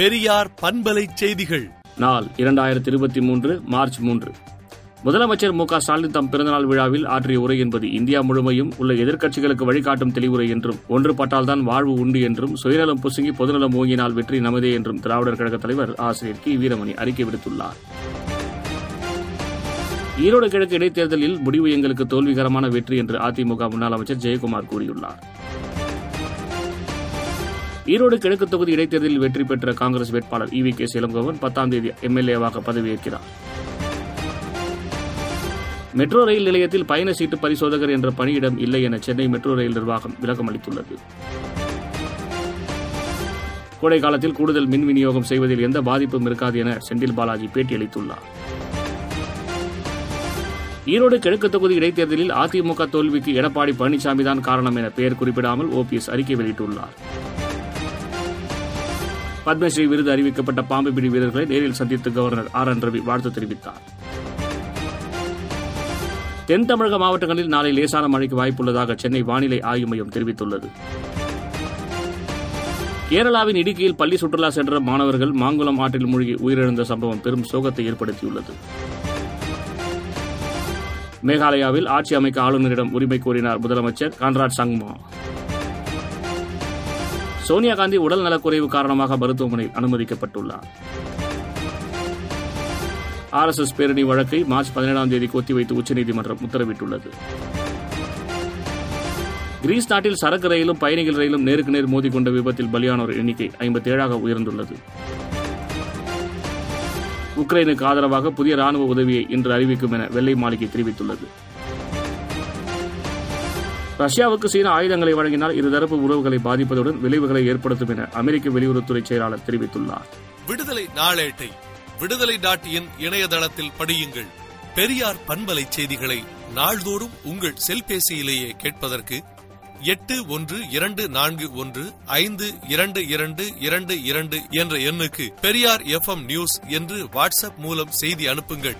பெரியார் பண்பலை செய்திகள். நாள் இரண்டாயிரத்தி இருபத்தி மூன்று மார்ச் மூன்று. முதலமைச்சர் மு க ஸ்டாலின் தம் பிறந்தநாள் விழாவில் ஆற்றிய உரை என்பது இந்தியா முழுமையும் உள்ள எதிர்க்கட்சிகளுக்கு வழிகாட்டும் தெளிவுரை என்றும் ஒன்றுபட்டால்தான் வாழ்வு உண்டு என்றும் சுயநலம் புசுங்கி பொதுநலம் ஓங்கினால் வெற்றி நமதே என்றும் திராவிடர் கழக தலைவர் ஆசிரியர் கி. வீரமணி அறிக்கை விடுத்துள்ளார். ஈரோடு கிழக்கு இடைத்தேர்தலில் முடிவு எங்களுக்கு தோல்விகரமான வெற்றி என்று அதிமுக முன்னாள் அமைச்சர் ஜெயக்குமார் கூறியுள்ளார். ஈரோடு கிழக்கு தொகுதி இடைத்தேர்தலில் வெற்றி பெற்ற காங்கிரஸ் வேட்பாளர் இவி கே இளங்கோவன் பத்தாம் தேதி எம்எல்ஏவாக பதவியேற்கிறார். மெட்ரோ ரயில் நிலையத்தில் பயண சீட்டு பரிசோதகர் என்ற பணியிடம் இல்லை என சென்னை மெட்ரோ ரயில் நிர்வாகம் விளக்கம் அளித்துள்ளது. கோடை காலத்தில் கூடுதல் மின் விநியோகம் செய்வதில் எந்த பாதிப்பும் இருக்காது என செந்தில் பாலாஜி பேட்டியளித்துள்ளார். ஈரோடு கிழக்கு தொகுதி இடைத்தேர்தலில் அதிமுக தோல்விக்கு எடப்பாடி பழனிசாமி தான் காரணம் என பெயர் குறிப்பிடாமல் ஓபிஎஸ் அறிக்கை வெளியிட்டுள்ளார். பத்மஸ்ரீ விருது அறிவிக்கப்பட்ட பாம்பு பிடி வீரர்களை நேரில் சந்தித்து கவர்னர் ஆர் என் ரவி வாழ்த்து தெரிவித்தார். தென் தமிழக மாவட்டங்களில் நாளை லேசான மழைக்கு வாய்ப்புள்ளதாக சென்னை வானிலை ஆய்வு மையம் தெரிவித்துள்ளது. கேரளாவின் இடுக்கியில் பள்ளி சுற்றுலா சென்ற மாணவர்கள் மாங்குளம் ஆற்றில் மூழ்கி உயிரிழந்த சம்பவம் பெரும் சோகத்தை ஏற்படுத்தியுள்ளது. மேகாலயாவில் ஆட்சி அமைக்க ஆளுநரிடம் உரிமை கோரினார் முதலமைச்சர் கான்ராட் சங்மா. சோனியா காந்தி உடல் நலக்குறைவு காரணமாக மருத்துவமனையில் அனுமதிக்கப்பட்டுள்ளார். ஆர் எஸ் எஸ் பேரணி வழக்கை மார்ச் பதினேழாம் தேதிக்கு ஒத்திவைத்து உச்சநீதிமன்றம் உத்தரவிட்டுள்ளது. கிரீஸ் நாட்டில் சரக்கு ரயிலும் பயணிகள் ரயிலும் நேருக்கு நேர் மோதிக்கொண்ட விபத்தில் பலியானோர் எண்ணிக்கை ஐம்பத்தி ஏழாக உயர்ந்துள்ளது. உக்ரைனுக்கு ஆதரவாக புதிய ராணுவ உதவியை இன்று அறிவிக்கும் என வெள்ளை மாளிகை தெரிவித்துள்ளது. ரஷ்யாவுக்கு சீனா ஆயுதங்களை வழங்கினால் இருதரப்பு உறவுகளை பாதிப்பதுடன் விளைவுகளை ஏற்படுத்தும் என அமெரிக்க வெளியுறவுத்துறை செயலாளர் தெரிவித்துள்ளார். விடுதலை நாளேட்டை விடுதலை டாட் இன் இணையதளத்தில் படியுங்கள். பெரியார் பண்பலை செய்திகளை நாள்தோறும் உங்கள் செல்பேசியிலேயே கேட்பதற்கு எட்டு ஒன்று இரண்டு நான்கு ஒன்று ஐந்து இரண்டு இரண்டு இரண்டு இரண்டு என்ற எண்ணுக்கு பெரியார் எஃப் நியூஸ் என்று வாட்ஸ்அப் மூலம் செய்தி அனுப்புங்கள்.